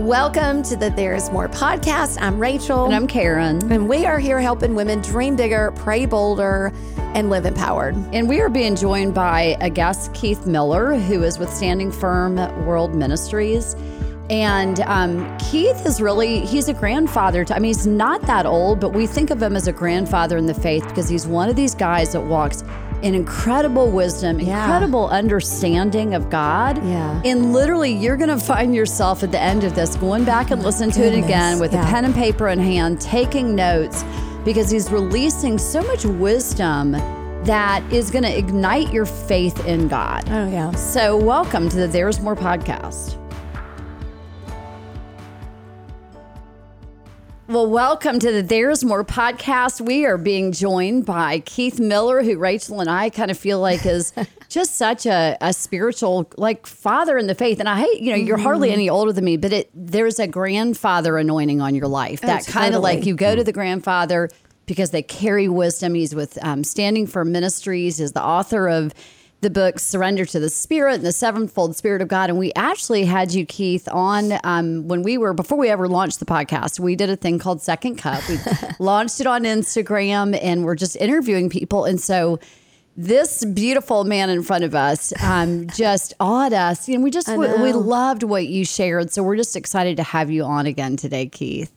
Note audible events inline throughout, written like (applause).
Welcome to the There's More podcast. I'm Rachel. And I'm Karen. And we are here helping women dream bigger, pray bolder, and live empowered. And we are being joined by a guest, Keith Miller, who is with Standing Firm World Ministries. And um, Keith is really, he's a grandfather. To, I mean, he's not that old, but we think of him as a grandfather in the faith because he's one of these guys that walks an incredible wisdom, Yeah. incredible understanding of God. Yeah. And literally, you're going to find yourself at the end of this going back and listen to it again with yeah. a pen and paper in hand, taking notes because he's releasing so much wisdom that is going to ignite your faith in God. Oh, yeah. So, welcome to the There's More podcast. Well, welcome to the There's More podcast. We are being joined by Keith Miller, who Rachel and I kind of feel like is (laughs) just such a, a spiritual, like father in the faith. And I hate, you know, you're hardly any older than me, but it there's a grandfather anointing on your life. that kind of like you go to the grandfather because they carry wisdom. He's with um, Standing Firm Ministries, is the author of the book Surrender to the Spirit and the Sevenfold Spirit of God. And we actually had you, Keith, on um, when we were, before we ever launched the podcast, we did a thing called Second Cup. We (laughs) launched it on Instagram and we're just interviewing people. And so this beautiful man in front of us um, (laughs) just awed us. And we just, we, we loved what you shared. So we're just excited to have you on again today, Keith.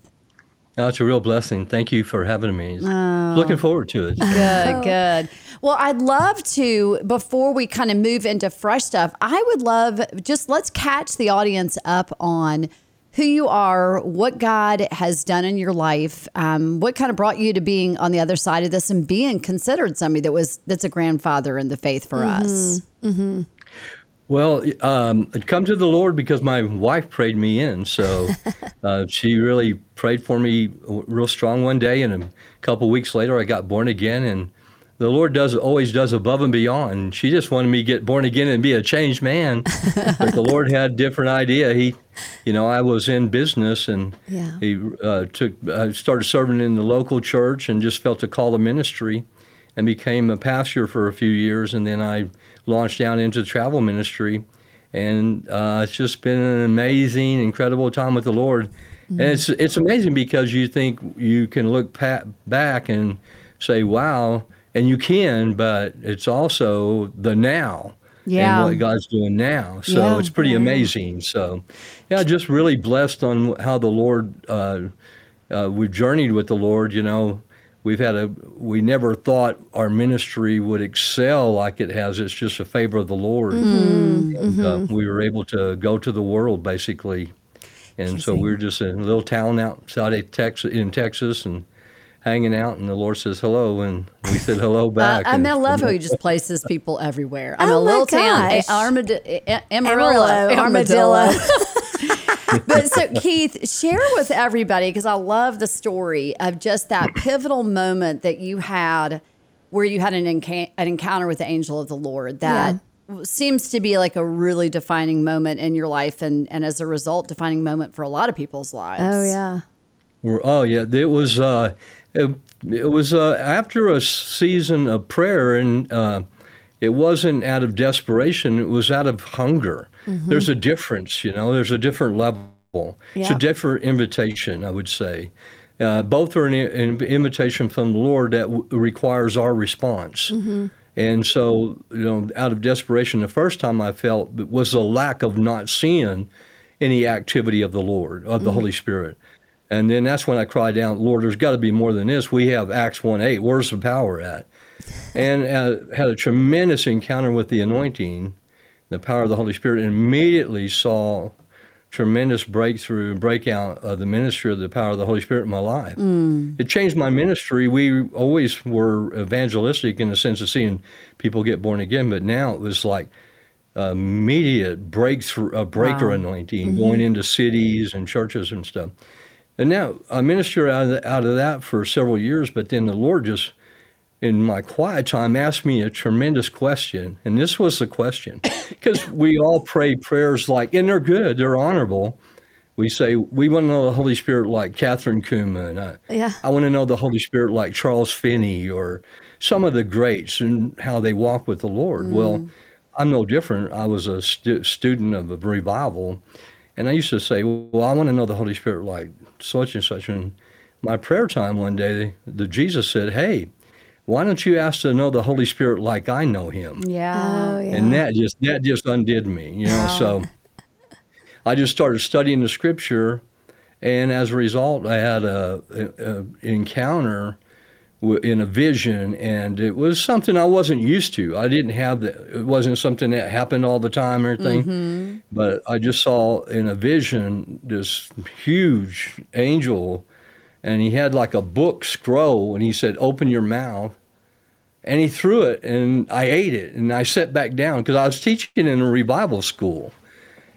No, it's a real blessing. Thank you for having me. Looking forward to it. Good, (laughs) good. Well, I'd love to, before we kind of move into fresh stuff, I would love just let's catch the audience up on who you are, what God has done in your life, um, what kind of brought you to being on the other side of this and being considered somebody that was that's a grandfather in the faith for us. Well, um, I'd come to the Lord because my wife prayed me in. So (laughs) uh, she really prayed for me real strong one day, and a couple weeks later, I got born again. And the Lord does always does above and beyond. She just wanted me to get born again and be a changed man, but the Lord had a different idea. He, you know, I was in business, and Yeah. he uh, took I started serving in the local church, and just felt a call to ministry, and became a pastor for a few years, and then I launched down into the travel ministry, and uh, it's just been an amazing, incredible time with the Lord. And it's it's amazing because you think you can look pa- back and say, "Wow," and you can, but it's also the now. Yeah. And what God's doing now. So Yeah. it's pretty amazing. So, yeah, just really blessed on how the Lord, uh, uh, we've journeyed with the Lord. You know, we've had a, we never thought our ministry would excel like it has. It's just a favor of the Lord. Mm-hmm. And, uh, we were able to go to the world basically. And so we were just in a little town outside of Texas, in Texas and hanging out. And the Lord says hello. And we said hello (laughs) Uh, back. I mean, I love how he (laughs) just places people everywhere. I'm Oh a my little town, gosh. a- a- Amarillo, Amarillo, Armadillo. (laughs) (laughs) but so Keith, share with everybody because I love the story of just that pivotal moment that you had where you had an, enca- an encounter with the angel of the Lord that seems to be like a really defining moment in your life and, and as a result defining moment for a lot of people's lives. Oh, yeah. Oh yeah, it was. Uh, it, it was uh, after a season of prayer, and uh, it wasn't out of desperation. It was out of hunger. There's a difference, you know. There's a different level. It's a different invitation, I would say. Uh, both are an, an invitation from the Lord that w- requires our response. And so, you know, out of desperation, the first time I felt was a lack of not seeing any activity of the Lord, of the Holy Spirit. And then that's when I cried out, Lord, there's got to be more than this. We have Acts 1 8. Where's the power at? And uh, had a tremendous encounter with the anointing, the power of the Holy Spirit, and immediately saw tremendous breakthrough and breakout of the ministry of the power of the Holy Spirit in my life. Mm. It changed my ministry. We always were evangelistic in the sense of seeing people get born again, but now it was like immediate breakthrough, a breaker Wow. anointing mm-hmm. going into cities and churches and stuff. And now I ministered out of, the, out of that for several years, but then the Lord just, in my quiet time, asked me a tremendous question. And this was the question (coughs) because we all pray prayers like, and they're good, they're honorable. We say, we want to know the Holy Spirit like Kathryn Kuhlman. I, Yeah. I want to know the Holy Spirit like Charles Finney or some of the greats and how they walk with the Lord. Well, mm. I'm no different. I was a stu- student of a revival, And I used to say, well, I want to know the Holy Spirit like such and such. And my prayer time one day, the Jesus said, hey, why don't you ask to know the Holy Spirit like I know him? Yeah. Oh, oh yeah. And that just that just undid me, you know. So oh. (laughs) I just started studying the scripture, and as a result, I had a, a, a encounter w- in a vision, and it was something I wasn't used to. I didn't have that. It wasn't something that happened all the time or anything. Mm-hmm. But I just saw in a vision this huge angel, and he had like a book scroll, and he said, "Open your mouth." and he threw it and I ate it and I sat back down because I was teaching in a revival school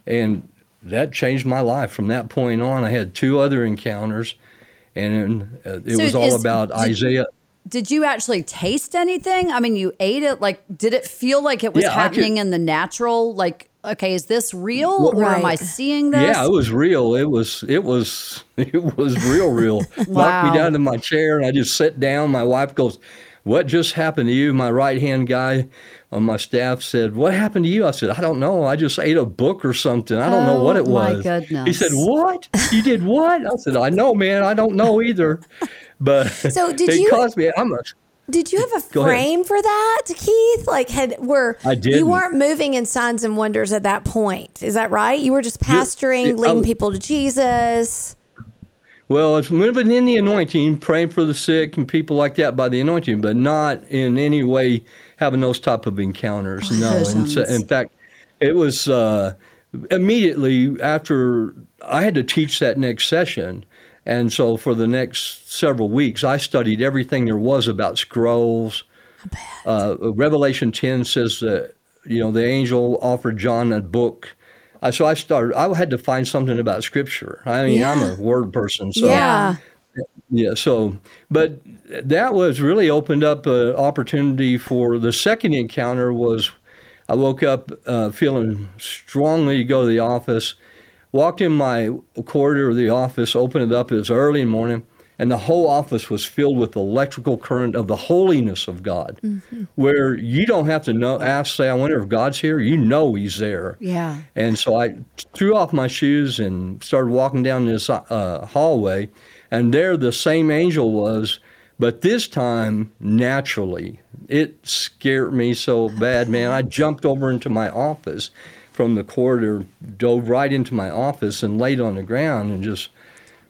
and that changed my life from that point on I had two other encounters and uh, it So was all is- about did- Isaiah Did you actually taste anything? I mean, you ate it. Like, did it feel like it was Yeah, I could- happening in the natural? Like, okay, is this real or am I seeing this? yeah it was real it was it was (laughs) it was real real (laughs) knocked Wow. me down to my chair and I just sat down my wife goes what just happened to you my right hand guy on my staff said what happened to you I said I don't know I just ate a book or something I don't know what it Oh, my was He said, "What? You did what?" I said, "I know, man. I don't know either." (laughs) But So did it you- caused me. I'm a, Did you have a frame for that, Keith? Like, had were I you didn't. weren't moving in signs and wonders at that point? Is that right? You were just pastoring, yeah, I leading was- people to Jesus. well, it's moving in the anointing, praying for the sick and people like that by the anointing, but not in any way having those type of encounters. no, and so, in fact, it was uh, immediately after I had to teach that next session. And so for the next several weeks, I studied everything there was about scrolls. Uh, Revelation 10 says that, you know, the angel offered John a book. Uh, so I started, I had to find something about scripture. I mean, I'm a word person. So yeah. yeah. So, but that was really opened up an opportunity for the second encounter. Was I woke up uh, feeling strongly to go to the office, walked in my corridor of the office, opened it up. It was early in the morning, and the whole office was filled with electrical current of the holiness of God, where you don't have to know, ask, say, I wonder if God's here. You know He's there. Yeah. And so I threw off my shoes and started walking down this uh, hallway, and there the same angel was, but this time naturally. It scared me so bad, man. I jumped over into my office from the corridor, dove right into my office, and laid on the ground and just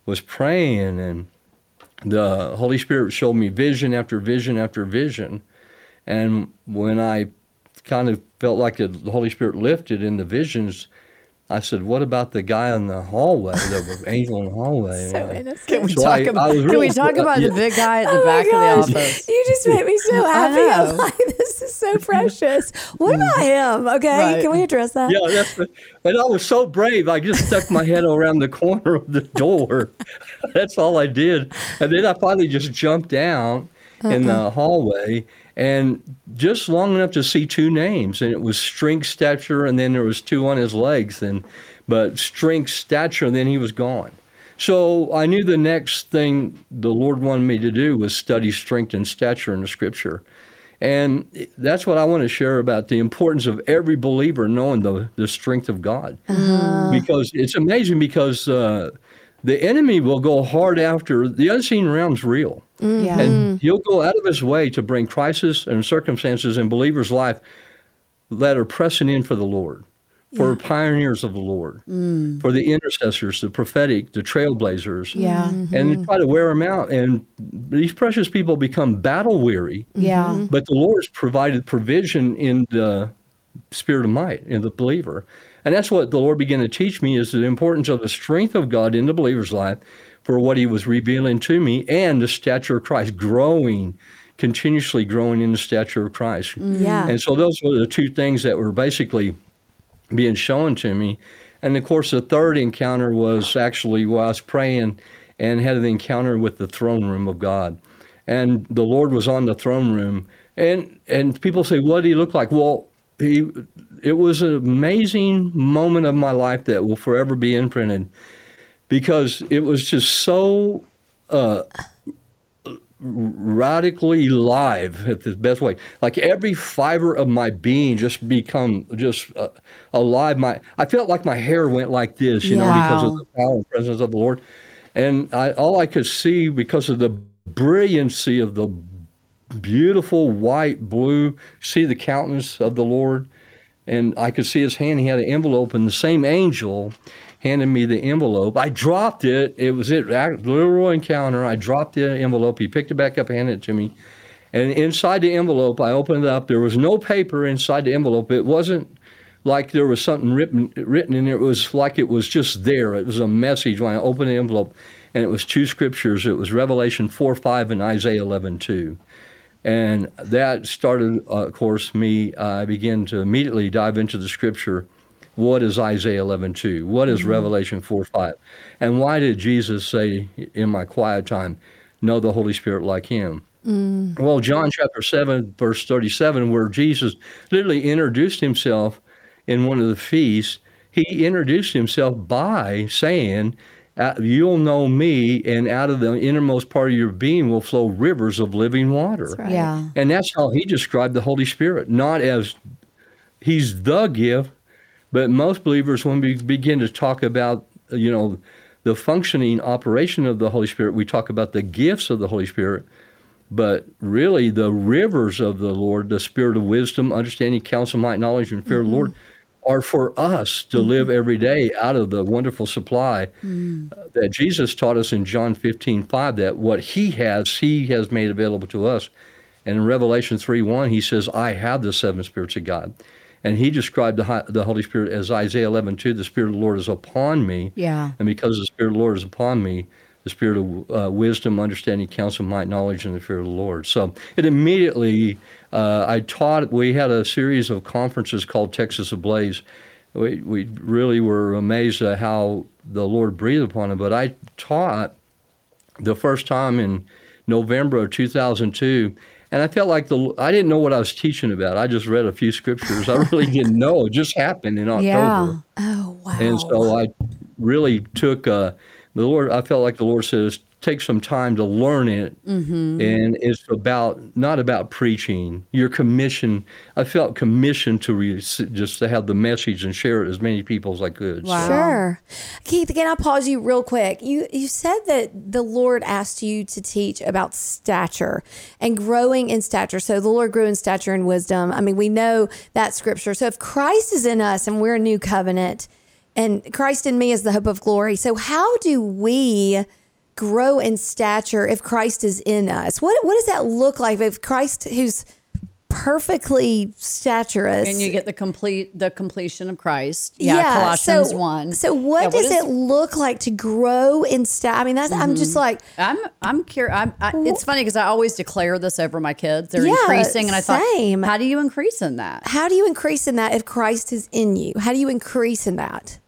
was praying. And the Holy Spirit showed me vision after vision after vision. And when I kind of felt like the Holy Spirit lifted in the visions, I said, "What about the guy in the hallway, the (laughs) angel in the hallway?" So And, innocent. Can we So talk I- about? I was can we really- talk about yeah. the big guy at the Oh my back of the office? You just made me so (laughs) happy. know. (laughs) I'm like, this is so precious. What mm. about him? Okay, Right. can we address that? yeah, that's the, and I was so brave. I just stuck my head around the corner of the door. that's all I did, and then I finally just jumped down in the uh-uh. hallway, and just long enough to see two names, and it was strength, stature, and then there was two on his legs, and but strength, stature, and then he was gone. So I knew the next thing the Lord wanted me to do was study strength and stature in the Scripture. And that's what I want to share about the importance of every believer knowing the, the strength of God. Because it's amazing because uh, the enemy will go hard after the unseen realm's real. Mm-hmm. Yeah. Mm-hmm. And he'll go out of his way to bring crisis and circumstances in believers' life that are pressing in for the Lord, for pioneers of the Lord, mm. for the intercessors, the prophetic, the trailblazers. Yeah. Mm-hmm. And they try to wear them out. And these precious people become battle weary. Yeah. But the Lord's provided provision in the spirit of might in the believer. And that's what the Lord began to teach me is the importance of the strength of God in the believer's life for what he was revealing to me and the stature of Christ, growing, continuously growing in the stature of Christ. Mm. Yeah. And so those were the two things that were basically being shown to me. And of course, the third encounter was actually while I was praying and had an encounter with the throne room of God. And the Lord was on the throne room. And and people say, What did he look like? Well, he it was an amazing moment of my life that will forever be imprinted because it was just so uh, radically live at the best way. Like every fiber of my being just become just uh, alive. My I felt like my hair went like this, you know, because of the power and presence of the Lord. And I, all I could see because of the brilliancy of the beautiful white blue, see the countenance of the Lord, and I could see his hand. He had an envelope, and the same angel handed me the envelope. I dropped it. It was it literal encounter. I dropped the envelope. He picked it back up, handed it to me, and inside the envelope, I opened it up. There was no paper inside the envelope. It wasn't like there was something written written in there. It was like it was just there. It was a message when I opened the envelope, and it was two scriptures. It was Revelation four five and Isaiah eleven two. And that started, uh, of course, me. I began to immediately dive into the scripture. What is Isaiah 11:2? What is Revelation 4:5? And why did Jesus say in my quiet time, know the Holy Spirit like him? Well, John chapter 7, verse 37, where Jesus literally introduced himself in one of the feasts, he introduced himself by saying, uh, You'll know me, and out of the innermost part of your being will flow rivers of living water. That's right. Yeah. And that's how he described the Holy Spirit, not as he's the gift, but most believers, when we begin to talk about, you know, the functioning operation of the Holy Spirit, we talk about the gifts of the Holy Spirit. But really, the rivers of the Lord, the spirit of wisdom, understanding, counsel, might, knowledge, and fear of the Lord, are for us to live every day out of the wonderful supply uh, that Jesus taught us in John 15, 5, that what he has, he has made available to us. And in Revelation 3, 1, he says, I have the seven spirits of God. And he described the, the Holy Spirit as Isaiah 11, 2, the Spirit of the Lord is upon me. Yeah. And because the Spirit of the Lord is upon me, the Spirit of uh, wisdom, understanding, counsel, might, knowledge, and the fear of the Lord. So it immediately, uh, I taught, we had a series of conferences called Texas Ablaze. We, we really were amazed at how the Lord breathed upon it. But I taught the first time in November of 2002. And I felt like the I didn't know what I was teaching about. I just read a few scriptures. I really (laughs) didn't know. It just happened in October. Yeah. Oh, wow. And so I really took uh, the Lord. I felt like the Lord says, take some time to learn it, mm-hmm. and it's about not about preaching. your commission i felt commissioned to re- just to have the message and share it as many people as I could. So- Wow. Sure. Keith, again i'll pause you real quick? You you said that the Lord asked you to teach about stature and growing in stature. So the Lord grew in stature and wisdom. I mean, we know that scripture. So if Christ is in us and we're a new covenant and Christ in me is the hope of glory. So how do we grow in stature if Christ is in us? What what does that look like if Christ who's perfectly staturous And you get the complete the completion of Christ. Yeah, Colossians so, one. So what Yeah, does is- it look like to grow in stature? I mean, that's I'm just mm-hmm. like, I'm I'm curious. I'm, I, it's funny because I always declare this over my kids. They're Yeah, increasing, and I same. thought, how do you increase in that? how do you increase in that if Christ is in you? How do you increase in that?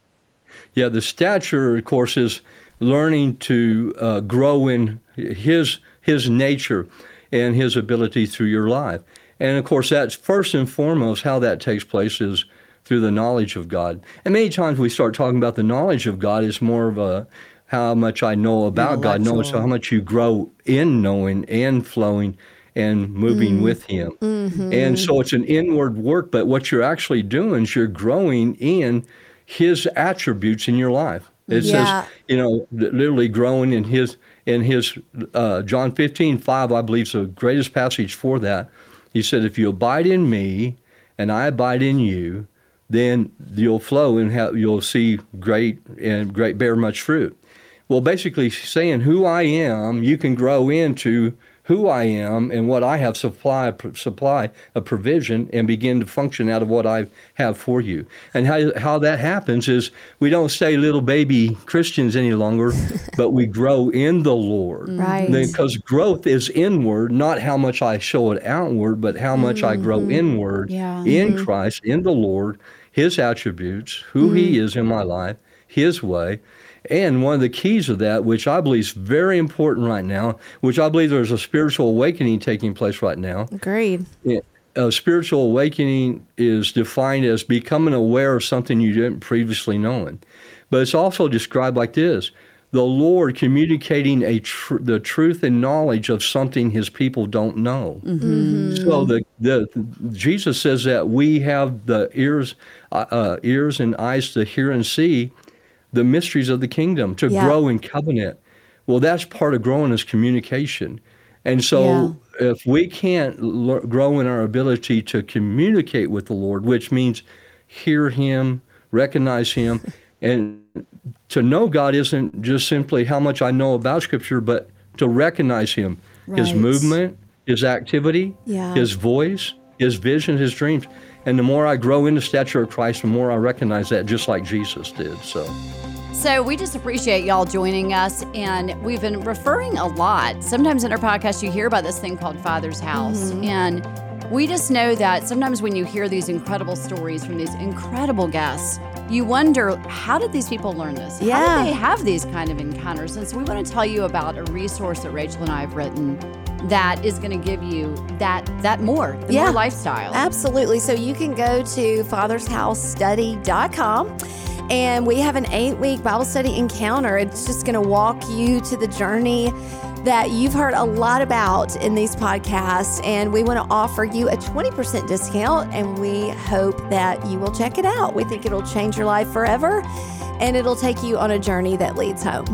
Yeah, the stature, of course, is learning to uh, grow in his his nature and his ability through your life. And of course, that's first and foremost how that takes place is through the knowledge of God. And many times we start talking about the knowledge of God is more of a how much I know about God, no, so how much you grow in knowing and flowing and moving with Him. And so it's an inward work, but what you're actually doing is you're growing in His attributes in your life. It Yeah. says, you know, literally growing in His in His uh, John 15, 5, I believe is the greatest passage for that. He said, if you abide in me and I abide in you, then you'll flow and have, you'll see great and great bear much fruit. Well, basically saying who I am, you can grow into who I am and what I have supply supply a provision and begin to function out of what I have for you. And how how that happens is we don't stay little baby Christians any longer, (laughs) but we grow in the Lord. Mm-hmm. Right. Because growth is inward, not how much I show it outward, but how much I grow mm-hmm. inward Yeah. in mm-hmm. Christ, in the Lord, His attributes, who He Mm-hmm. is in my life, His way. And one of the keys of that, which I believe is very important right now, which I believe there's a spiritual awakening taking place right now. Agreed. A spiritual awakening is defined as becoming aware of something you didn't previously know. But it's also described like this the Lord communicating a tr- the truth and knowledge of something His people don't know. So the, the Jesus says that we have the ears uh, uh, ears and eyes to hear and see the mysteries of the kingdom to Yeah. grow in covenant. Well, that's part of growing is communication. And so, if we can't l- grow in our ability to communicate with the Lord, which means hear Him, recognize Him, (laughs) and to know God isn't just simply how much I know about Scripture, but to recognize Him, His movement, His activity, Yeah. His voice, His vision, His dreams. And the more I grow in the stature of Christ, the more I recognize that, just like Jesus did. So. So we just appreciate y'all joining us, and we've been referring a lot. Sometimes in our podcast, you hear about this thing called Father's House, mm-hmm. and we just know that sometimes when you hear these incredible stories from these incredible guests, you wonder how did these people learn this? How Yeah. did they have these kind of encounters? And so we want to tell you about a resource that Rachel and I have written that is going to give you that that more, the Yeah. more lifestyle. Absolutely. So you can go to fathersHouseStudy.com and we have an eight week Bible study encounter. It's just going to walk you to the journey that you've heard a lot about in these podcasts. And we want to offer you a 20% discount. And we hope that you will check it out. We think it'll change your life forever and it'll take you on a journey that leads home.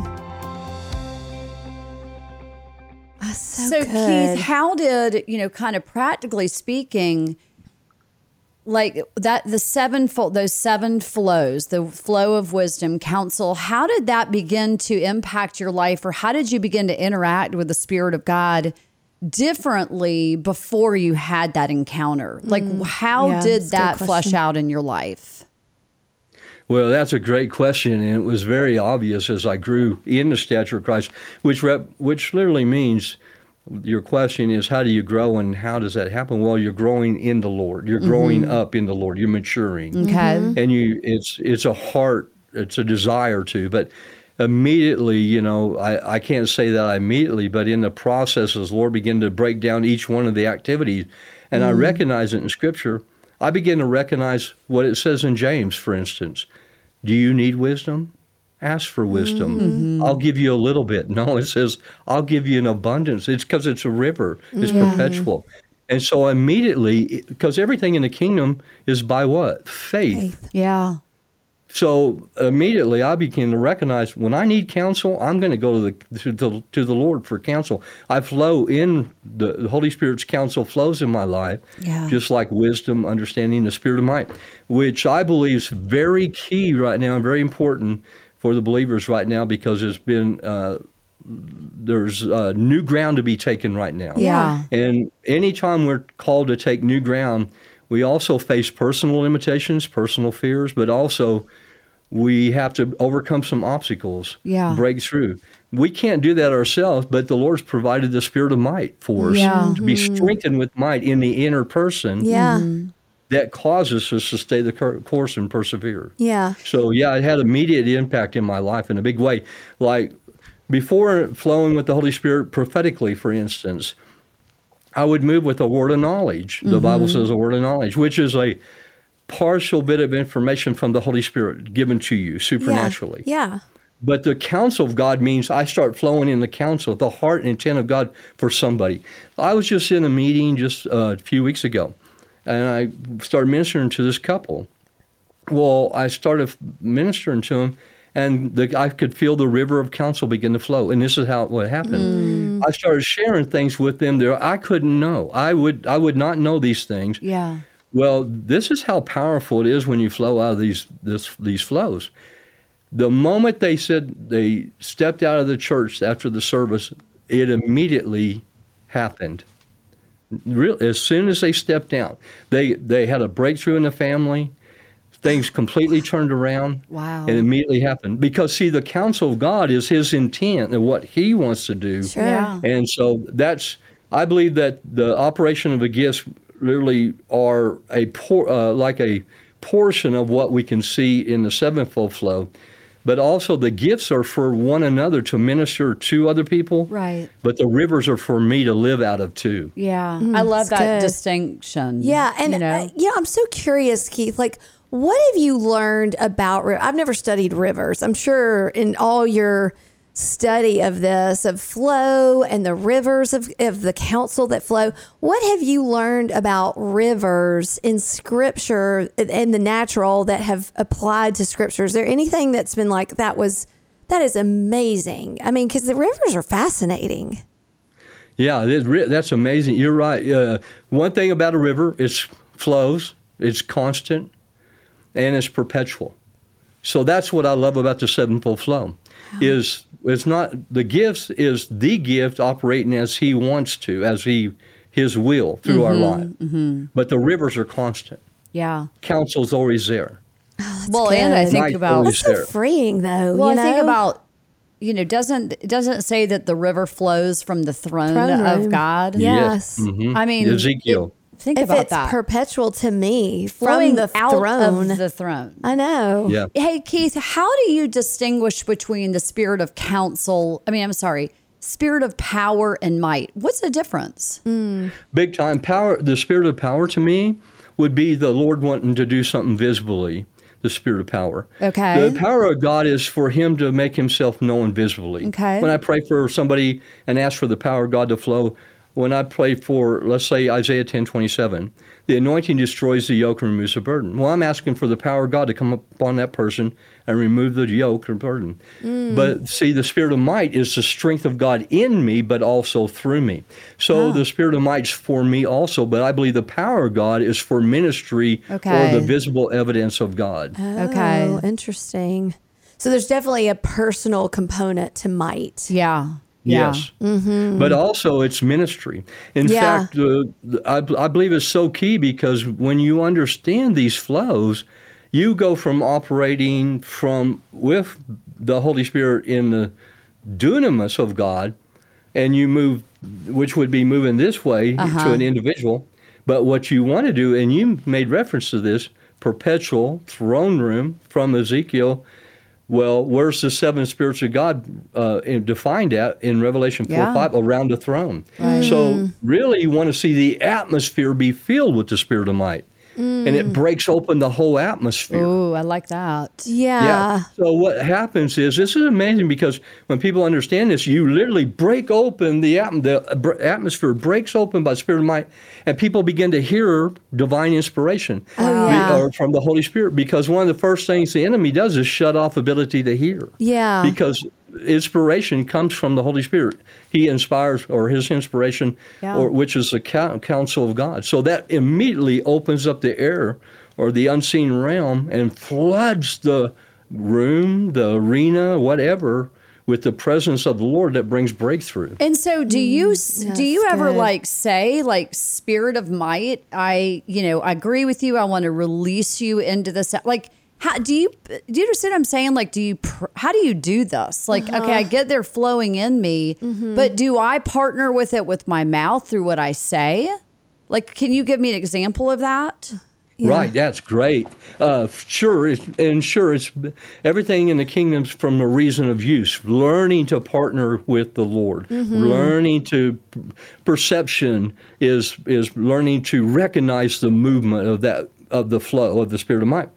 So, So, good. Keith, how did, you know, kind of practically speaking, like that, the sevenfold, those seven flows, the flow of wisdom, counsel, how did that begin to impact your life, or how did you begin to interact with the Spirit of God differently before you had that encounter? Like, how Mm. Yeah, did that's a good that flush out in your life? Well, that's a great question, and it was very obvious as I grew in the stature of Christ, which rep, which literally means your question is how do you grow and how does that happen? Well, you're growing in the Lord. You're growing mm-hmm. up in the Lord. You're maturing, mm-hmm. Okay. and you it's it's a heart, it's a desire to, but immediately, you know, I, I can't say that I immediately, but in the process, as the Lord began to break down each one of the activities, and I mm-hmm. recognize it in Scripture, I begin to recognize what it says in James, for instance. Do you need wisdom? Ask for wisdom. Mm-hmm. Mm-hmm. I'll give you a little bit. (laughs) No, it says, I'll give you an abundance. It's because it's a river, it's perpetual. And so immediately, because everything in the kingdom is by what? Faith. Yeah. So immediately I began to recognize when I need counsel, I'm going to go to the to the, to the Lord for counsel. I flow in the, the Holy Spirit's counsel flows in my life, Yeah. just like wisdom, understanding, the spirit of might, which I believe is very key right now and very important for the believers right now because it's been uh, there's uh, new ground to be taken right now. Yeah. And anytime we're called to take new ground, we also face personal limitations, personal fears, but also we have to overcome some obstacles, Yeah. break through. We can't do that ourselves, but the Lord's provided the spirit of might for us Yeah. to be strengthened with might in the inner person Yeah. That causes us to stay the course and persevere. Yeah. So yeah, it had immediate impact in my life in a big way. Like before flowing with the Holy Spirit prophetically, for instance, I would move with a word of knowledge. The Bible says a word of knowledge, which is a partial bit of information from the Holy Spirit given to you supernaturally. Yeah. But the counsel of God means I start flowing in the counsel, the heart and intent of God for somebody. I was just in a meeting just uh, a few weeks ago, and I started ministering to this couple. Well, I started ministering to them, and the, I could feel the river of counsel begin to flow. And this is how what happened. Mm. I started sharing things with them that I couldn't know. I would I would not know these things. Yeah. Well, this is how powerful it is when you flow out of these this, these flows. The moment they said they stepped out of the church after the service, it immediately happened. Real, as soon as they stepped out, they they had a breakthrough in the family. Things completely turned around. Wow. It immediately happened because see, the counsel of God is His intent and what He wants to do. Sure. Yeah. And so that's, I believe that the operation of the gifts really are a por- uh, like a portion of what we can see in the sevenfold flow, but also the gifts are for one another to minister to other people. Right. But the rivers are for me to live out of too. Yeah. I love that good. distinction. Yeah, and you know? uh, you know, I'm so curious, Keith. Like, what have you learned about? ri- I've never studied rivers. I'm sure in all your study of this, of flow and the rivers of, of the counsel that flow. What have you learned about rivers in scripture and the natural that have applied to scripture? Is there anything that's been like that was that is amazing? I mean, because the rivers are fascinating. Yeah, that's amazing. You're right. Uh, one thing about a river, it flows, it's constant, and it's perpetual. So that's what I love about the sevenfold flow. Is it's not the gifts is the gift operating as he wants to, as he his will through our life. But the rivers are constant. Yeah. Counsel's always there. well, and I think Night about always That's so freeing, though. Well, you I think know? about you know doesn't doesn't say that the river flows from the throne, Throne of. God. Yes. Mhm. I mean, Ezekiel. it- think if about it's that. perpetual to me Flowing from the out throne, of the throne. I know. yeah. Hey Keith, how do you distinguish between the spirit of counsel? I mean, I'm sorry, spirit of power and might. What's the difference? Mm. big time power the spirit of power to me would be the lord wanting to do something visibly the spirit of power Okay. the power of god is for him to make himself known visibly Okay. when i pray for somebody and ask for the power of god to flow when i pray for let's say isaiah 10 27 the anointing destroys the yoke and removes the burden well i'm asking for the power of god to come upon that person and remove the yoke or burden mm. but see the spirit of might is the strength of god in me but also through me so ah. the spirit of might's for me also but i believe the power of god is for ministry Okay. or the visible evidence of god oh, Okay. Oh, interesting. So there's definitely a personal component to might. Yeah. Yeah. Yes. But also it's ministry. In Yeah. fact, uh, I, I believe it's so key because when you understand these flows, you go from operating from with the Holy Spirit in the dunamis of God, and you move, which would be moving this way to an individual. But what you want to do, and you made reference to this, perpetual throne room from Ezekiel. Well, where's the seven spirits of God uh, in- defined at in Revelation 4 Yeah. 5? Around the throne. So, really, you want to see the atmosphere be filled with the spirit of might. And it breaks open the whole atmosphere. Ooh, I like that. Yeah. yeah. So what happens is this is amazing because when people understand this, you literally break open the atm- the uh, br- atmosphere breaks open by spirit of might, and people begin to hear divine inspiration Oh, be- yeah. or from the Holy Spirit. Because one of the first things the enemy does is shut off ability to hear. Yeah. Because inspiration comes from the Holy Spirit. He inspires, or his inspiration, Yeah. or which is the cou- counsel of God. So that immediately opens up the air or the unseen realm and floods the room, the arena, whatever, with the presence of the Lord that brings breakthrough. And so do mm, you s do you ever good. like say like spirit of might I you know I agree with you I want to release you into this like how do you do you understand what I'm saying? Like do you pr- how do you do this? Like okay I uh-huh. get they're flowing in me mm-hmm. but do I partner with it with my mouth through what I say? Like can you give me an example of that? Right, that's great. Uh, sure, it's, and sure, it's everything in the kingdom's from a reason of use. Learning to partner with the Lord, mm-hmm. learning to perception is is learning to recognize the movement of that of the flow of the spirit of might.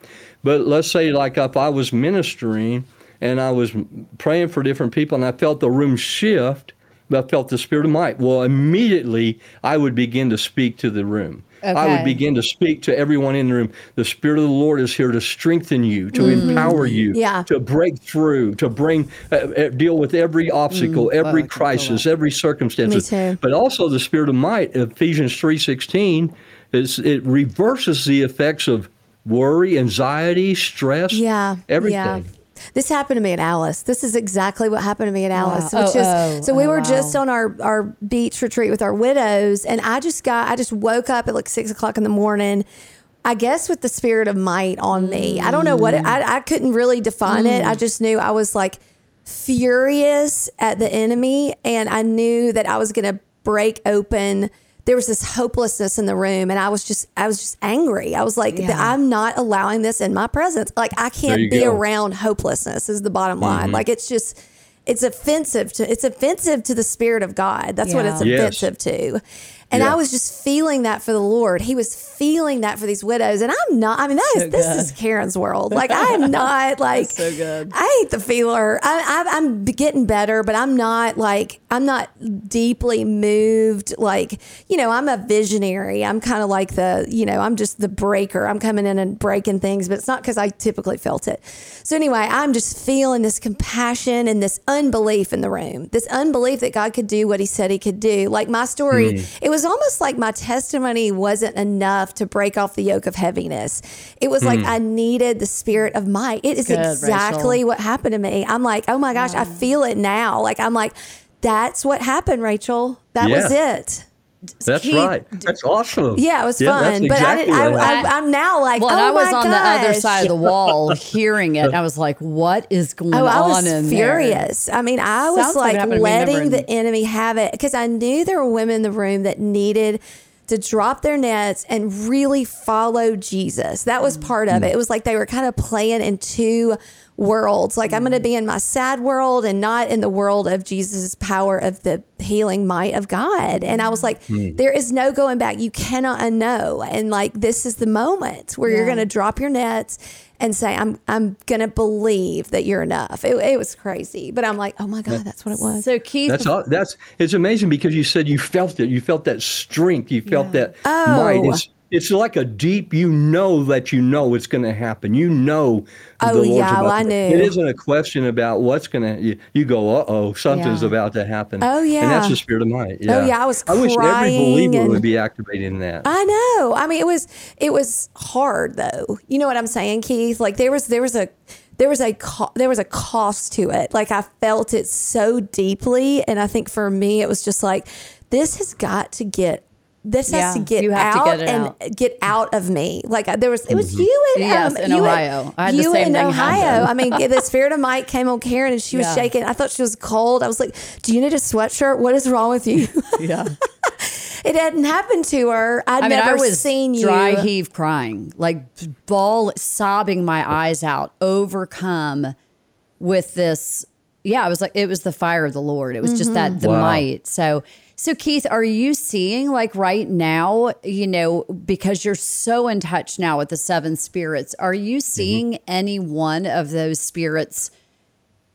But let's say, like if I was ministering and I was praying for different people, and I felt the room shift. But I felt the spirit of might. Well, immediately I would begin to speak to the room. I would begin to speak to everyone in the room. The Spirit of the Lord is here to strengthen you, to empower you, Yeah. to break through, to bring, uh, uh, deal with every obstacle, every I can feel crisis, every circumstance. But also the Spirit of might, Ephesians three sixteen, is it reverses the effects of worry, anxiety, stress, Yeah. everything. Yeah. This happened to me at Alice. This is exactly what happened to me at Alice, Wow. which Oh, is oh, so we oh, were wow. just on our our beach retreat with our widows, and I just got I just woke up at like six o'clock in the morning. I guess with the spirit of might on me. I don't know what it, I I couldn't really define it. Mm. I just knew I was like furious at the enemy, and I knew that I was going to break open. There was this hopelessness in the room, and I was just I was just angry. I was like, Yeah. I'm not allowing this in my presence. Like I can't be go. around hopelessness. Is the bottom line. Mm-hmm. Like it's just it's offensive to it's offensive to the spirit of God. That's what Yeah. it's Yes. offensive to. And Yeah. I was just feeling that for the Lord. He was feeling that for these widows. And I'm not, I mean, that is, So this is Karen's world. Like, I am (laughs) not like, so good. I hate the feeler. I, I, I'm getting better, but I'm not like, I'm not deeply moved. Like, you know, I'm a visionary. I'm kind of like the, you know, I'm just the breaker. I'm coming in and breaking things, but it's not because I typically felt it. So anyway, I'm just feeling this compassion and this unbelief in the room, this unbelief that God could do what he said he could do. Like my story, hmm. it was almost like my testimony wasn't enough to break off the yoke of heaviness. It was like hmm. I needed the spirit of might. It is Good, exactly Rachel. what happened to me. I'm like, oh my gosh, I feel it now. Like I'm like, that's what happened, Rachel. That was it. That's Keith, right. That's awesome. Yeah, it was Yeah, that's fun. But I didn't. exactly what I, happened. I, I'm now like, Well, oh and I was my on the other side of the wall hearing it. I was like, what is going Oh, I on was in there? I was furious. I mean, I was Sounds like it like happened to me, letting the enemy have it because I knew there were women in the room that needed to drop their nets and really follow Jesus. That was mm. part of it. Mm. It was like they were kind of playing in two worlds. Like I'm going to mm. be in my sad world and not in the world of Jesus' power of the healing might of God. And I was like, hmm. Hmm. there is no going back. You cannot unknow. And like this is the moment where you're going to drop your nets and say, I'm I'm gonna believe that you're enough. It, it was crazy. But I'm like, oh my God, that's what it was. So Keith, That's all, that's it's amazing because you said you felt it. You felt that strength. You felt that Oh. might. It's it's like a deep. You know that you know it's going to happen. You know. Oh, yeah, well, I knew. It isn't a question about what's going to. You, you go, uh oh, something's Yeah. about to happen. Oh, yeah, And that's the spirit of might. Oh, yeah, I was I wish every believer and- would be activating that. I know. I mean, it was it was hard though. You know what I'm saying, Keith? Like there was there was a there was a co- there was a cost to it. Like I felt it so deeply, and I think for me it was just like this has got to get. This has to get you have to out get it and out. get out of me. Like there was, it was you in Yes, um, in you Ohio. I had the you same in thing Ohio. I mean, the spirit of might came on Karen, and she was Yeah. shaking. I thought she was cold. I was like, "Do you need a sweatshirt? What is wrong with you?" (laughs) yeah. it hadn't happened to her. I'd I mean, never I was seen you. dry heave crying, like ball sobbing my eyes out, overcome with this. Yeah, I was like, it was the fire of the Lord. It was just that the Wow. might. So, so Keith, are you seeing like right now, you know, because you're so in touch now with the seven spirits, are you mm-hmm. seeing any one of those spirits?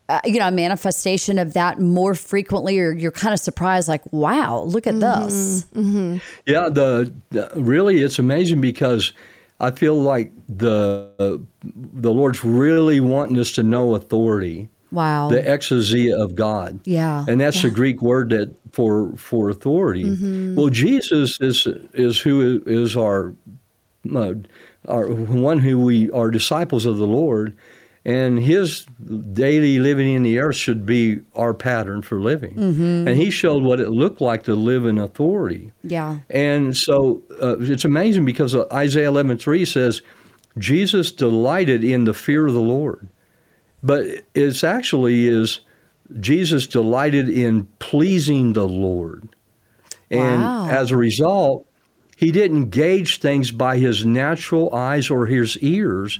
Uh, you know, a manifestation of that more frequently, or you're kind of surprised, like, wow, look at mm-hmm. this. Mm-hmm. Yeah, the, the really it's amazing because I feel like the the Lord's really wanting us to know authority, Wow. the exousia of God. Yeah, and that's the Greek word that for for authority. Well, Jesus is is who is our uh, our one who we are disciples of the Lord, and His daily living in the earth should be our pattern for living. And He showed what it looked like to live in authority. yeah. And so uh, it's amazing because uh, Isaiah 11:3 says Jesus delighted in the fear of the Lord. But it's actually is Jesus delighted in pleasing the Lord. And Wow. as a result, he didn't gauge things by his natural eyes or his ears.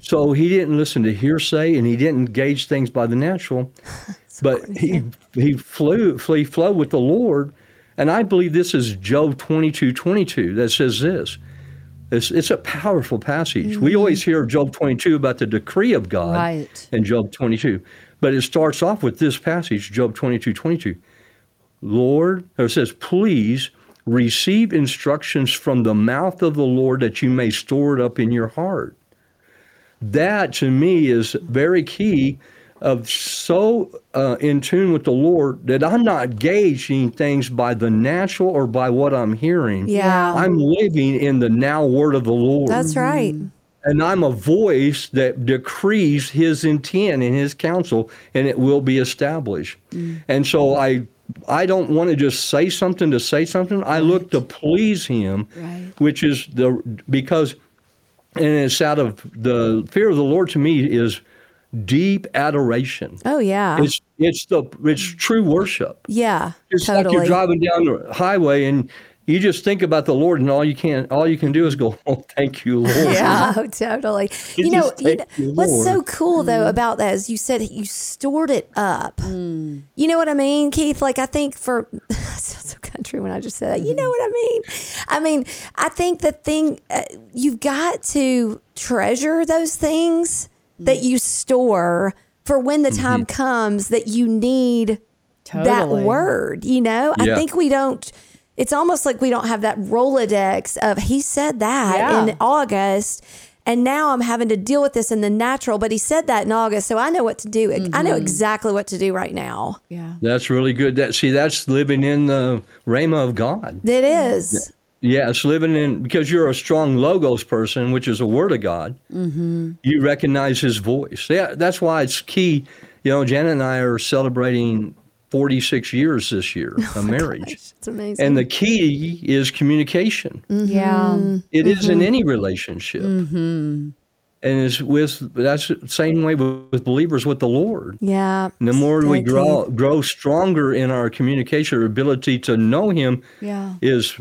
So he didn't listen to hearsay and he didn't gauge things by the natural. (laughs) but he he flew he flowed with the Lord. And I believe this is Job 22, 22 that says this. It's, it's a powerful passage. We mm-hmm. always hear Job 22 about the decree of God Right. in Job 22. But it starts off with this passage, Job 22, 22. Lord, or it says, please receive instructions from the mouth of the Lord that you may store it up in your heart. That to me is very key of so uh, in tune with the Lord that I'm not gauging things by the natural or by what I'm hearing. Yeah. I'm living in the now word of the Lord. That's right. and I'm a voice that decrees his intent and his counsel, and it will be established. And so I, I don't want to just say something to say something. I look to please him, Right. which is the because, and it's out of the fear of the Lord to me is deep adoration. Oh yeah. It's it's the it's true worship. yeah. It's totally. like you're driving down the highway and you just think about the Lord, and all you can all you can do is go, (laughs) "Oh, thank you, (laughs) Lord." Yeah, totally. You know, you know you, what's so cool though mm. about that is you said you stored it up. Mm. You know what I mean, Keith? Like I think for (laughs) I sound so country when I just said that. You know mm-hmm. what I mean? I mean, I think the thing uh, you've got to treasure those things that you store for when the time comes that you need that word. You know, I think we don't. It's almost like we don't have that Rolodex of he said that Yeah. in August. And now I'm having to deal with this in the natural, but he said that in August, so I know what to do. I Mm-hmm. know exactly what to do right now. Yeah. That's really good. That see, that's living in the rhema of God. It is. It's living in because you're a strong logos person, which is a word of God. Mm-hmm. You recognize His voice. Yeah, that's why it's key. You know, Janet and I are celebrating 46 years this year (laughs) of marriage, It's amazing. and the key is communication. Yeah. It is in any relationship, and it's with that's the same way with, with believers with the Lord. yeah. And the more we grow grow stronger in our communication, our ability to know Him, Yeah. is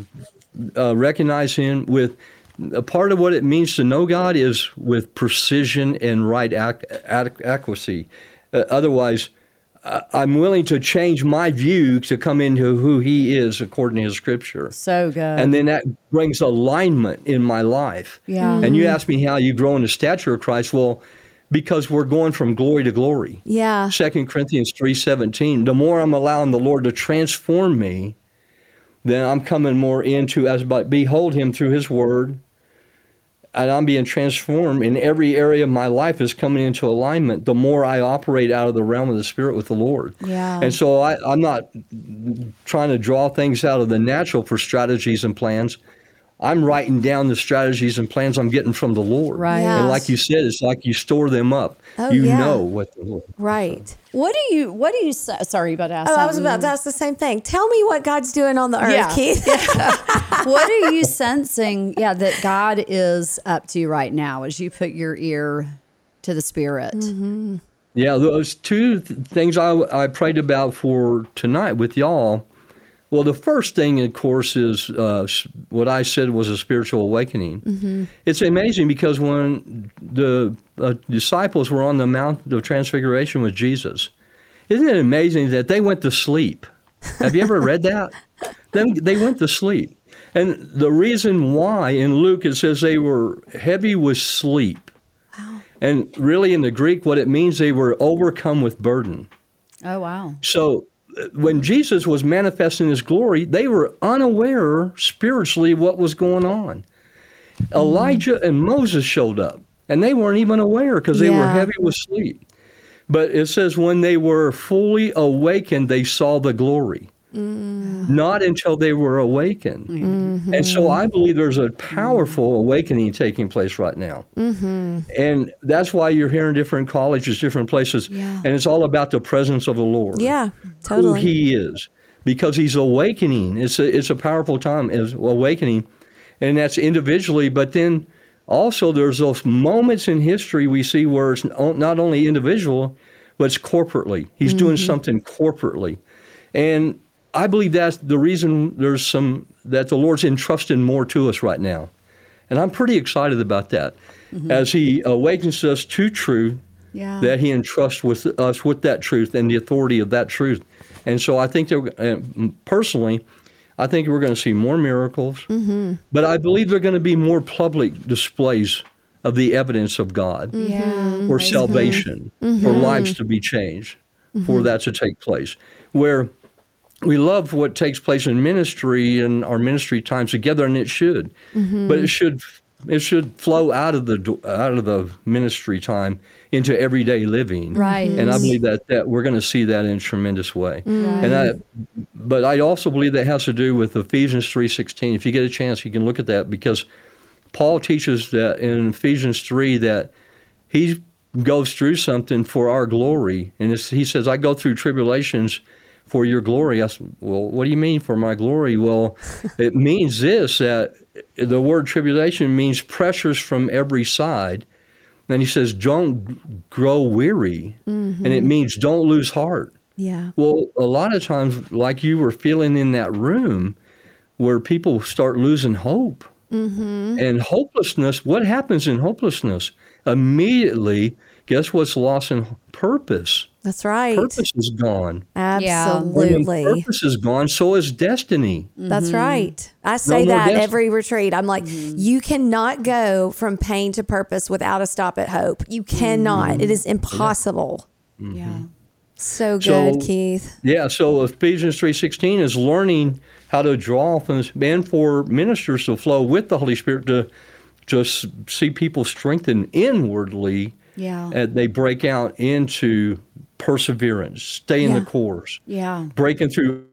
uh, recognize Him with a part of what it means to know God is with precision and right ac- ac- accuracy. Uh, otherwise, I'm willing to change my view to come into who He is according to His Scripture, So good. and then that brings alignment in my life. Yeah. And you ask me how you grow in the stature of Christ. Well, because we're going from glory to glory. Yeah. Second Corinthians three seventeen. The more I'm allowing the Lord to transform me, then I'm coming more into as but behold Him through His Word, and I'm being transformed. In every area of my life is coming into alignment. The more I operate out of the realm of the Spirit with the Lord. Yeah. And so I, I'm not trying to draw things out of the natural for strategies and plans. I'm writing down the strategies and plans I'm getting from the Lord. Right. And like you said, it's like you store them up. Oh, you yeah. know what the Lord. Right. what do you, what do you, say? sorry, about to ask Oh, I was about to ask the same thing. Tell me what God's doing on the earth, Yeah. Keith. (laughs) what are you sensing? Yeah, that God is up to you right now as you put your ear to the Spirit. Mm-hmm. Yeah, those two th- things I, I prayed about for tonight with y'all. Well, the first thing, of course, is uh, what I said was a spiritual awakening. It's amazing because when the uh, disciples were on the Mount of Transfiguration with Jesus, isn't it amazing that they went to sleep? Have you ever read that? Then they went to sleep. And the reason why in Luke it says they were heavy with sleep. And really in the Greek, what it means, they were overcome with burden. Oh, wow. So when Jesus was manifesting his glory, they were unaware spiritually what was going on. Mm-hmm. Elijah and Moses showed up, and they weren't even aware because they were heavy with sleep. But it says when they were fully awakened, they saw the glory. Mm. Not until they were awakened. Mm-hmm. And so I believe there's a powerful mm-hmm. awakening taking place right now. And that's why you're hearing different colleges, different places. Yeah. And it's all about the presence of the Lord yeah, who he is because he's awakening. It's a, it's a powerful time is awakening, and that's individually, but then also there's those moments in history we see where it's not only individual, but it's corporately. He's doing mm-hmm. something corporately, and I believe that's the reason there's some that the Lord's entrusting more to us right now, and I'm pretty excited about that mm-hmm. as He awakens us to truth Yeah. that he entrusts with us with that truth and the authority of that truth. And so I think that uh, personally, I think we're going to see more miracles, mm-hmm. but I believe there are going to be more public displays of the evidence of God mm-hmm. yeah. Mm-hmm. for salvation, for lives to be changed, for that to take place. Where we love what takes place in ministry and our ministry times together, and it should, but it should it should flow out of the do- out of the ministry time into everyday living. Right. And I mm-hmm. believe that, that we're going to see that in a tremendous way. Mm-hmm. And I, but I also believe that has to do with Ephesians three sixteen. If you get a chance, you can look at that because Paul teaches that in Ephesians 3 that he goes through something for our glory. And it's, he says, I go through tribulations for your glory. I said, well, what do you mean for my glory? Well, (laughs) it means this that the word tribulation means pressures from every side. And he says, don't grow weary. And it mm-hmm. means don't lose heart. yeah. Well, a lot of times, like you were feeling in that room, where people start losing hope. Mm-hmm. And hopelessness, what happens in hopelessness? Immediately, guess what's lost in purpose? That's right. Purpose is gone. When Absolutely. purpose is gone, so is destiny. That's mm-hmm. right. I say more that des- every retreat. I'm like, mm-hmm. you cannot go from pain to purpose without a stop at hope. You cannot. It is mm-hmm. impossible. Yeah. So good, So- Keith. Yeah, so Ephesians 3.16 is learning how to draw from and for ministers to flow with the Holy Spirit to just see people strengthened inwardly Yeah. and they break out into perseverance, stay in Yeah. the course, Yeah. breaking through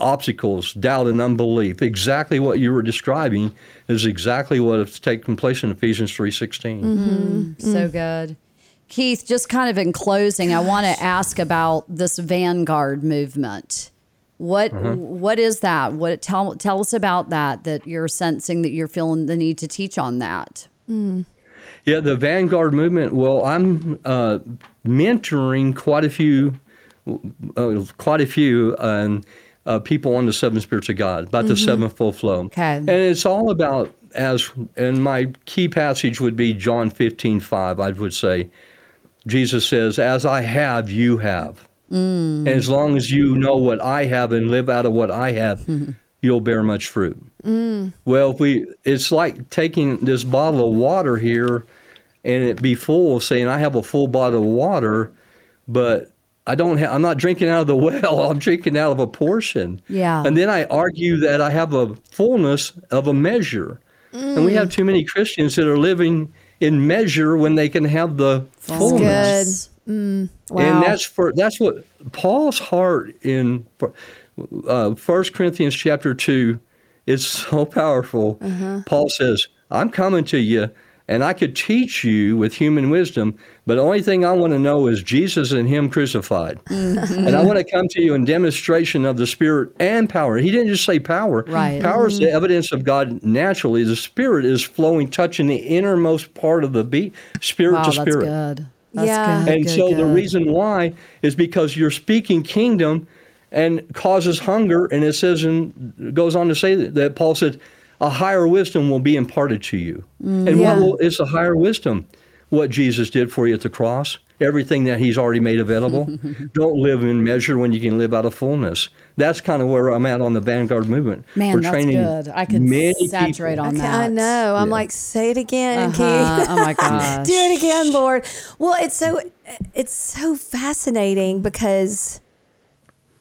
obstacles, doubt and unbelief. Exactly what you were describing is exactly what has taken place in Ephesians 3.16. Mm-hmm. Mm-hmm. mm-hmm. So good. Keith, just kind of in closing, I want to ask about this vanguard movement. What uh-huh. what is that? What tell tell us about that that you're sensing that you're feeling the need to teach on that. Mm. Yeah, the Vanguard movement. Well, I'm uh, mentoring quite a few, uh, quite a few um, uh, people on the seven spirits of God, about the sevenfold flow. Okay. and it's all about as, and my key passage would be John 15, 5, I would say. Jesus says, "As I have, you have." And as long as you know what I have and live out of what I have, (laughs) you'll bear much fruit. Mm. Well, if we, it's like taking this bottle of water here and it be full, saying, I have a full bottle of water, but I don't have, I'm not drinking out of the (laughs) well, I'm drinking out of a portion. Yeah. And then I argue that I have a fullness of a measure. And we have mm. too many Christians that are living in measure when they can have the fullness. Mm. Wow. And that's for that's what Paul's heart in uh, First Corinthians chapter two is so (laughs) powerful. Uh-huh. Paul says, "I'm coming to you, and I could teach you with human wisdom, but the only thing I want to know is Jesus and Him crucified, mm-hmm. and I want to come to you in demonstration of the Spirit and power." He didn't just say power. Right. Power is the mm-hmm. evidence of God naturally. The Spirit is flowing, touching the innermost part of the beat, spirit Wow, to that's spirit. good. That's Yeah. good. And good, so the reason why is because you're speaking kingdom and causes hunger. And it says, and goes on to say that, that Paul said, a higher wisdom will be imparted to you. and yeah. what will, is a higher wisdom? What Jesus did for you at the cross, everything that he's already made available. (laughs) Don't live in measure when you can live out of fullness. That's kind of where I'm at on the Vanguard movement. Man, We're that's training good. I could many saturate people. on Okay, that. I know. I'm Yeah. like, say it again, Uh-huh. Keith. Oh my (laughs) gosh. Do it again, Lord. Well, it's so it's so fascinating because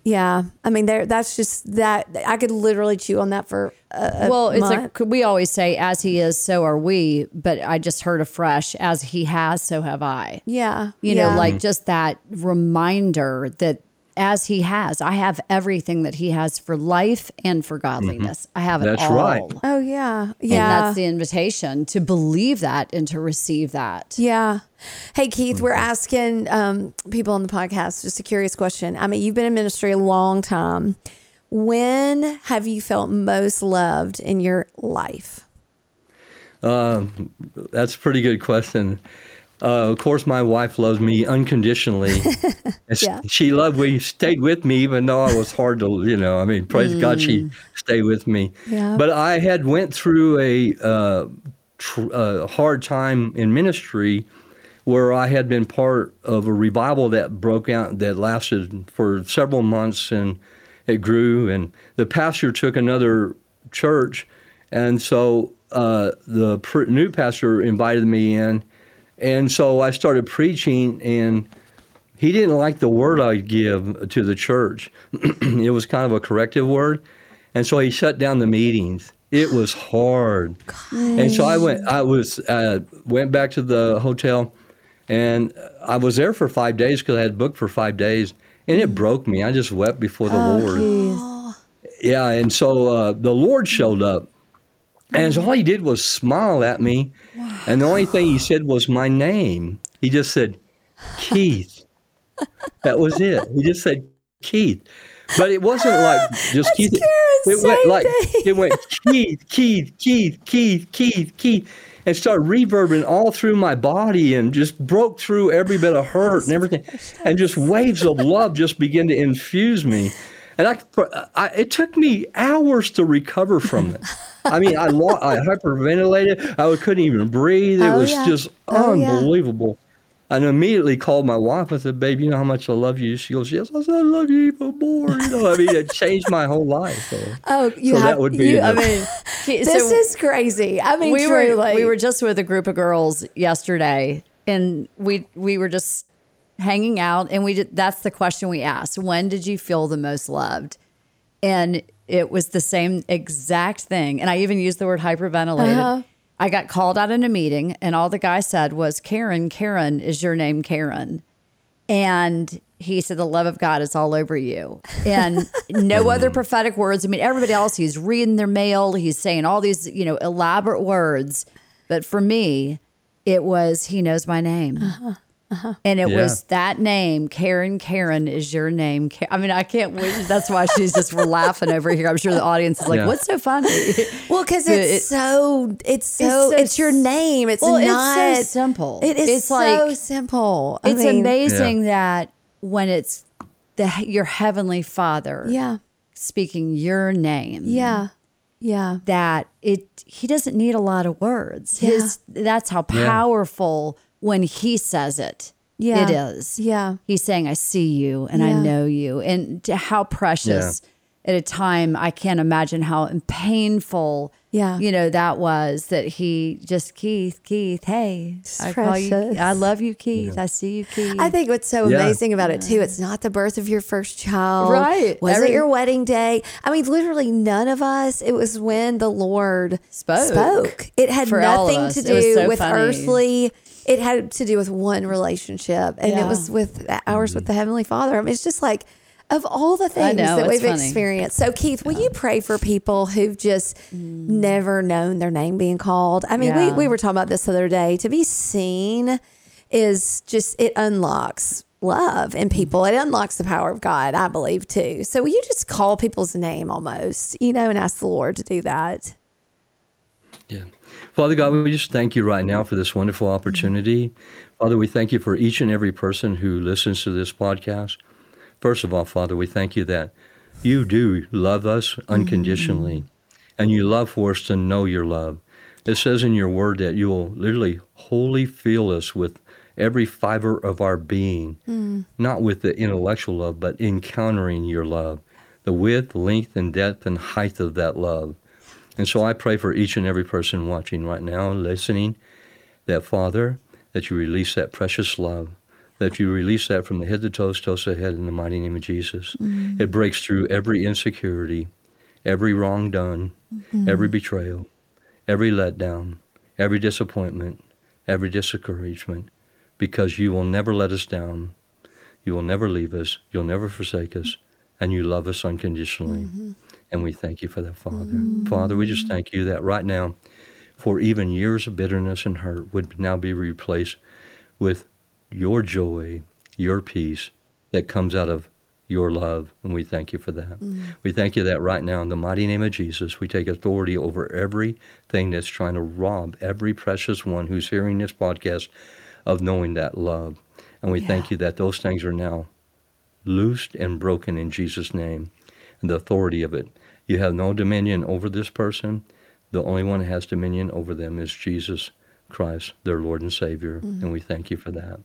yeah, I mean there that's just that I could literally chew on that for a, a well, it's month. like we always say, as he is, so are we. But I just heard afresh, as he has, so have I. yeah. You yeah. know, like just that reminder that as he has, I have everything that he has for life and for mm-hmm. godliness. I have it all. That's all. right. Oh yeah. Yeah. And that's the invitation to believe that and to receive that. Yeah. Hey, Keith, we're mm-hmm. asking um, people on the podcast just a curious question. I mean, you've been in ministry a long time. When have you felt most loved in your life? Uh, that's a pretty good question. Uh, of course, my wife loves me unconditionally. (laughs) Yeah. She loved we stayed with me, even though I was hard to, you know. I mean, praise God, she stayed with me. Yeah. But I had went through a uh, tr- uh, hard time in ministry, where I had been part of a revival that broke out that lasted for several months, and it grew. And the pastor took another church, and so uh, the pr- new pastor invited me in, and so I started preaching, and he didn't like the word I'd give to the church. (clears throat) it was kind of a corrective word, and so he shut down the meetings. It was hard, and so I went. I was uh, went back to the hotel, and I was there for five days because I had booked for five days, and it broke me. I just wept before the Lord. Yeah, and so uh, the Lord showed up, and all he did was smile at me, and the only thing he said was my name. He just said, Keith. that was it. He just said Keith, but it wasn't like just Keith. Karen's It went like name. it went Keith, Keith, Keith, Keith, Keith, Keith, and started reverbing all through my body and just broke through every bit of hurt and everything, and just waves of love just began to infuse me. and I, I, it took me hours to recover from it. I mean, I, lo- I hyperventilated. I couldn't even breathe. It Oh, was yeah. just Oh, yeah. unbelievable. And immediately called my wife. I said, "Babe, you know how much I love you." She goes, "Yes." I said, "I love you even more." You know, I mean, it changed my whole life. So, Oh, you so have. that would be. you- the- I mean, (laughs) this so is crazy. I mean, we truly. were we were just with a group of girls yesterday, and we we were just hanging out, and we did, that's the question we asked: When did you feel the most loved? And it was the same exact thing. And I even used the word hyperventilated. Uh-huh. I got called out in a meeting, and all the guy said was, Karen, Karen, is your name Karen? And he said, The love of God is all over you. And no (laughs) other prophetic words. I mean, everybody else, he's reading their mail, he's saying all these, you know, elaborate words. But for me, it was, He knows my name. Uh-huh. And it Yeah. was that name, Karen. Karen is your name. I mean, I can't wait. That's why she's just we're laughing over here. I'm sure the audience is like, Yeah. "What's so funny?" Well, because But it's it- so it's so so it's, your name. It's Well, it's so simple. It is It's so like- simple. I it's mean, amazing that when it's the your heavenly Father, Yeah, speaking your name, yeah, yeah. that it he doesn't need a lot of words. His that's how Yeah. powerful when he says it. Yeah. It is. Yeah. He's saying, I see you and I know you. And to how precious at a time I can't imagine how painful Yeah. you know that was that he just Keith, Keith, hey. I call you. I love you, Keith. I see you, Keith. I think what's so Yeah. amazing about it too, it's not the birth of your first child. Right. Was Every- it your wedding day? I mean, literally none of us. It was when the Lord Spoke. spoke. It had For nothing to do so with funny. earthly. It had to do with one relationship, and Yeah. it was with ours with the Heavenly Father. I mean, it's just like of all the things know, that we've funny. experienced. So, Keith, will you pray for people who've just never known their name being called? I mean, Mm. Yeah. we, we were talking about this the other day. To be seen is just, it unlocks love in people. It unlocks the power of God, I believe, too. So, will you just call people's name almost, you know, and ask the Lord to do that? Yeah. Father God, we just thank you right now for this wonderful opportunity. Father, we thank you for each and every person who listens to this podcast. First of all, Father, we thank you that you do love us unconditionally and you love for us to know your love. It says in your word that you will literally wholly fill us with every fiber of our being, hmm. not with the intellectual love, but encountering your love, the width, length, and depth and height of that love. And so I pray for each and every person watching right now, listening, that Father, that you release that precious love, that you release that from the head to toes, toes to head in the mighty name of Jesus. Mm-hmm. It breaks through every insecurity, every wrong done, mm-hmm. every betrayal, every letdown, every disappointment, every discouragement, because you will never let us down. You will never leave us. You'll never forsake us. And you love us unconditionally. Mm-hmm. And we thank you for that, Father. Mm. Father, we just thank you that right now, for even years of bitterness and hurt would now be replaced with your joy, your peace that comes out of your love. And we thank you for that. Mm. We thank you that right now, in the mighty name of Jesus, we take authority over everything that's trying to rob every precious one who's hearing this podcast of knowing that love. And we thank you that those things are now loosed and broken in Jesus' name and the authority of it. You have no dominion over this person. The only one who has dominion over them is Jesus Christ, their Lord and Savior. Mm-hmm. And we thank you for that.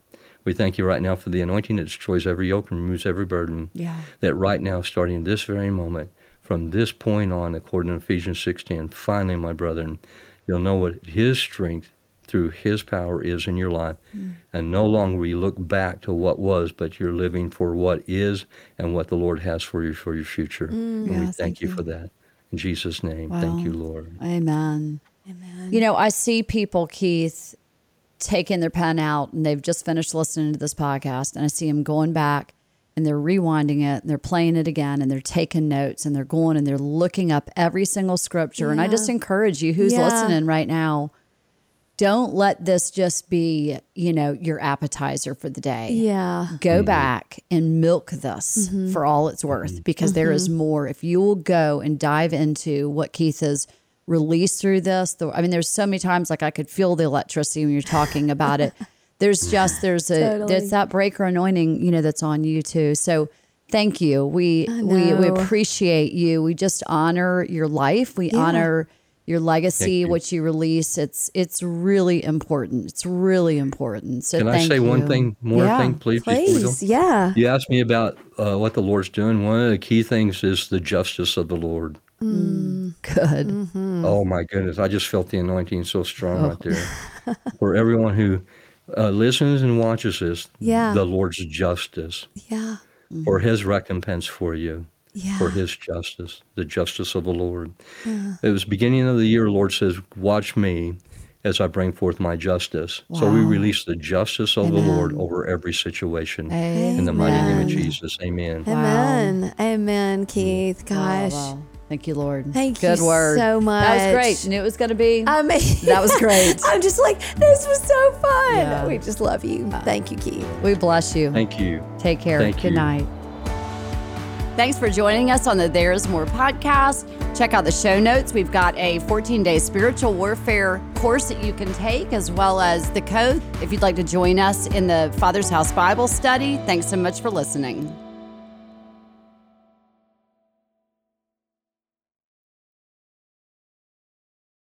We thank you right now for the anointing that destroys every yoke and removes every burden. Yeah. That right now, starting this very moment, from this point on, according to Ephesians 6.10, finally, my brethren, you'll know what his strength through his power is in your life. Hmm. And no longer you look back to what was, but you're living for what is and what the Lord has for you for your future. Hmm. and we thank, thank you you. for that. In Jesus' name, Wow. thank you, Lord. Amen. Amen. You know, I see people, Keith, taking their pen out and they've just finished listening to this podcast, and I see them going back and they're rewinding it and they're playing it again and they're taking notes and they're going and they're looking up every single scripture. And I just encourage you who's Yeah. listening right now, don't let this just be, you know, your appetizer for the day Yeah. go mm-hmm. back and milk this mm-hmm. for all it's worth mm-hmm. because there is more. If you will go and dive into what Keith has released through this, the, I mean, there's so many times like I could feel the electricity when you're talking about it. (laughs) There's just there's a Totally. there's that breaker anointing, you know, that's on you too. So Thank you. We we we appreciate you. We just honor your life. We honor your legacy, you. what you release. It's it's really important. It's really important. So Can I thank say one thing more Yeah. thing, please? before? Please, yeah. You asked me about uh, what the Lord's doing. One of the key things is the justice of the Lord. Good. Mm-hmm. Oh my goodness, I just felt the anointing so strong right there. For everyone who uh, listens and watches this, Yeah. the Lord's justice, Yeah. for His recompense for you, Yeah. for His justice, the justice of the Lord. It was beginning of the year. Lord says, "Watch me." As I bring forth my justice. So we release the justice of the Lord over every situation. Amen. In the mighty name of Jesus. Amen. Amen. Amen, mm. Keith. Gosh. Wow, wow. Thank you, Lord. Thank you Good word. so much. That was great. Knew it was going to be. I mean, That was great. (laughs) I'm just like, this was so fun. Yeah. We just love you. Thank you, Keith. we bless you. Thank you. Take care. Thank Good you. night. Thanks for joining us on the There's More podcast. Check out the show notes. We've got a 14 day spiritual warfare course that you can take, as well as the code if you'd like to join us in the Father's House Bible study. Thanks so much for listening.